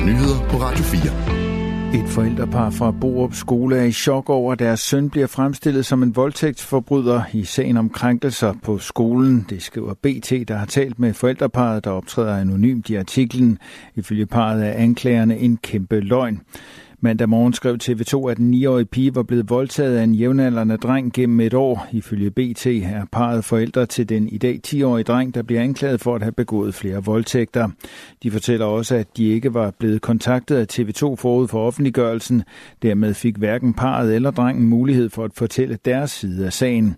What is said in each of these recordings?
der nyheder på Radio 4. Et forældrepar fra Borup Skole er i chok over, at deres søn bliver fremstillet som en voldtægtsforbryder i sagen om krænkelser på skolen. Det skriver BT, der har talt med forældreparet, der optræder anonymt i artiklen. Ifølge parret er anklagerne en kæmpe løgn. Mandag morgen skrev TV2, at en 9-årig pige var blevet voldtaget af en jævnaldrende dreng gennem et år. Ifølge BT er parret forældre til den i dag 10-årige dreng, der bliver anklaget for at have begået flere voldtægter. De fortæller også, at de ikke var blevet kontaktet af TV2 forud for offentliggørelsen. Dermed fik hverken parret eller drengen mulighed for at fortælle deres side af sagen.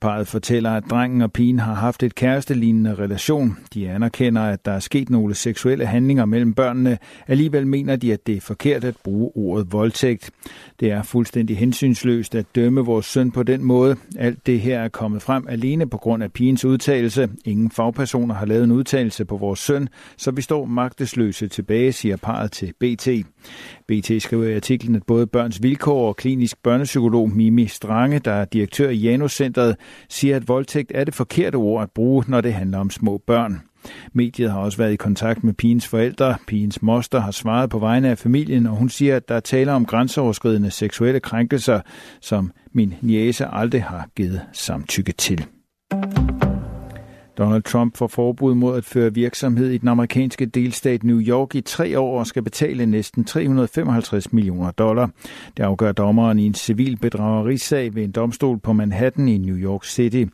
Parret fortæller, at drengen og pigen har haft et kærestelignende relation. De anerkender, at der er sket nogle seksuelle handlinger mellem børnene. Alligevel mener de, at det er forkert at bruge ordet voldtægt. Det er fuldstændig hensynsløst at dømme vores søn på den måde. Alt det her er kommet frem alene på grund af pigens udtalelse. Ingen fagpersoner har lavet en udtalelse på vores søn, så vi står magtesløse tilbage, siger parret til BT. BT skriver i artiklen, at både Børns Vilkår og klinisk børnepsykolog Mimi Strange, der er direktør i Janus-centret, siger, at voldtægt er det forkerte ord at bruge, når det handler om små børn. Mediet har også været i kontakt med pigens forældre. Pigens moster har svaret på vegne af familien, og hun siger, at der taler om grænseoverskridende seksuelle krænkelser, som min niece aldrig har givet samtykke til. Donald Trump får forbud mod at føre virksomhed i den amerikanske delstat New York i tre år og skal betale næsten 355 millioner dollar. Det afgør dommeren i en civil bedragerisag ved en domstol på Manhattan i New York City.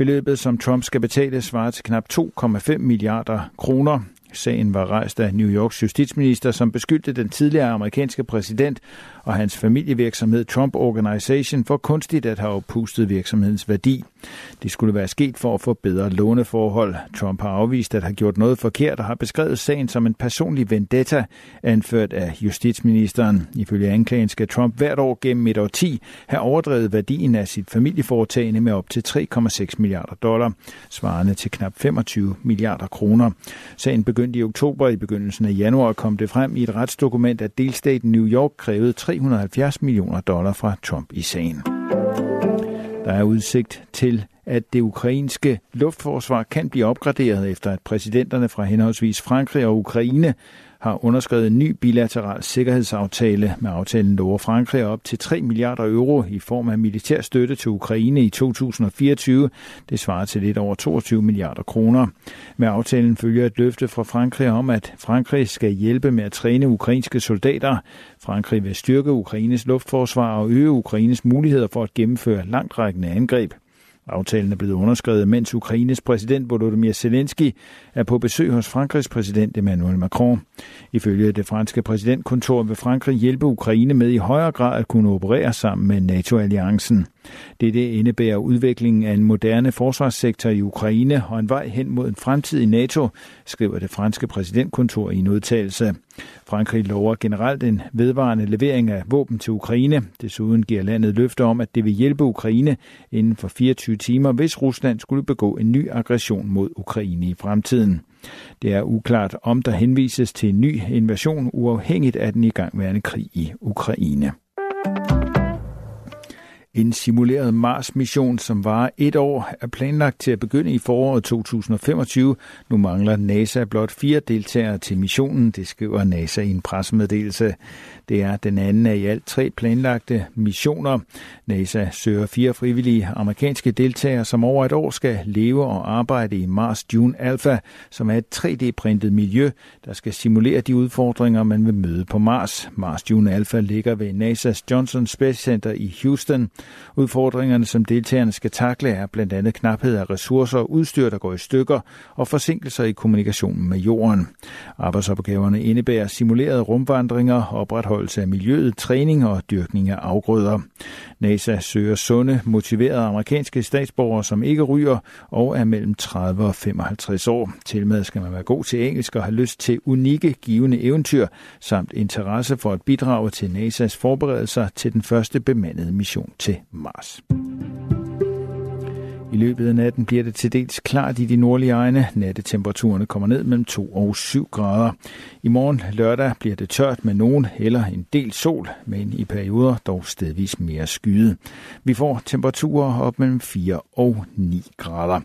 Beløbet, som Trump skal betale, svarer til knap 2,5 milliarder kroner. Sagen var rejst af New Yorks justitsminister, som beskyldte den tidligere amerikanske præsident og hans familievirksomhed Trump Organization for kunstigt at have pustet virksomhedens værdi. Det skulle være sket for at få bedre låneforhold. Trump har afvist at have gjort noget forkert og har beskrevet sagen som en personlig vendetta, anført af justitsministeren. Ifølge anklagen skal Trump hvert år gennem et årti have overdrevet værdien af sit familieforetagende med op til 3,6 milliarder dollar, svarende til knap 25 milliarder kroner. Sagen begyndte i oktober. I begyndelsen af januar kom det frem i et retsdokument, at delstaten New York krævede 370 millioner dollar fra Trump i sagen. Der er udsigt til, at det ukrainske luftforsvar kan blive opgraderet efter, at præsidenterne fra henholdsvis Frankrig og Ukraine har underskrevet en ny bilateral sikkerhedsaftale. Med aftalen lover Frankrig op til 3 milliarder euro i form af militær støtte til Ukraine i 2024. Det svarer til lidt over 22 milliarder kroner. Med aftalen følger et løfte fra Frankrig om, at Frankrig skal hjælpe med at træne ukrainske soldater. Frankrig vil styrke Ukraines luftforsvar og øge Ukraines muligheder for at gennemføre langtrækkende angreb. Aftalen er blevet underskrevet, mens Ukraines præsident Volodymyr Zelensky er på besøg hos Frankrigs præsident Emmanuel Macron. Ifølge det franske præsidentkontor vil Frankrig hjælpe Ukraine med i højere grad at kunne operere sammen med NATO-alliancen. Dette indebærer udviklingen af en moderne forsvarssektor i Ukraine og en vej hen mod en fremtid i NATO, skriver det franske præsidentkontor i en udtalelse. Frankrig lover generelt en vedvarende levering af våben til Ukraine. Desuden giver landet løfter om, at det vil hjælpe Ukraine inden for 24 timer, hvis Rusland skulle begå en ny aggression mod Ukraine i fremtiden. Det er uklart, om der henvises til en ny invasion uafhængigt af den igangværende krig i Ukraine. En simuleret Mars-mission, som varer et år, er planlagt til at begynde i foråret 2025. Nu mangler NASA blot fire deltagere til missionen, det skriver NASA i en pressemeddelelse. Det er den anden af i alt tre planlagte missioner. NASA søger fire frivillige amerikanske deltagere, som over et år skal leve og arbejde i Mars Dune Alpha, som er et 3D-printet miljø, der skal simulere de udfordringer, man vil møde på Mars. Mars Dune Alpha ligger ved NASA's Johnson Space Center i Houston. Udfordringerne, som deltagerne skal takle, er blandt andet knaphed af ressourcer og udstyr, der går i stykker, og forsinkelser i kommunikationen med jorden. Arbejdsopgaverne indebærer simulerede rumvandringer, opretholdelse af miljøet, træning og dyrkning af afgrøder. NASA søger sunde, motiverede amerikanske statsborgere, som ikke ryger og er mellem 30 og 55 år. Tilmed skal man være god til engelsk og have lyst til unikke, givende eventyr, samt interesse for at bidrage til NASA's forberedelser til den første bemandede mission til Mars. I løbet af natten bliver det til dels klart i de nordlige egne. Nattetemperaturerne kommer ned mellem 2 og 7 grader. I morgen lørdag bliver det tørt med nogen eller en del sol, men i perioder dog stedvis mere skyde. Vi får temperaturer op mellem 4 og 9 grader.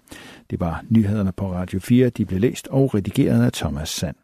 Det var nyhederne på Radio 4. De blev læst og redigeret af Thomas Sand.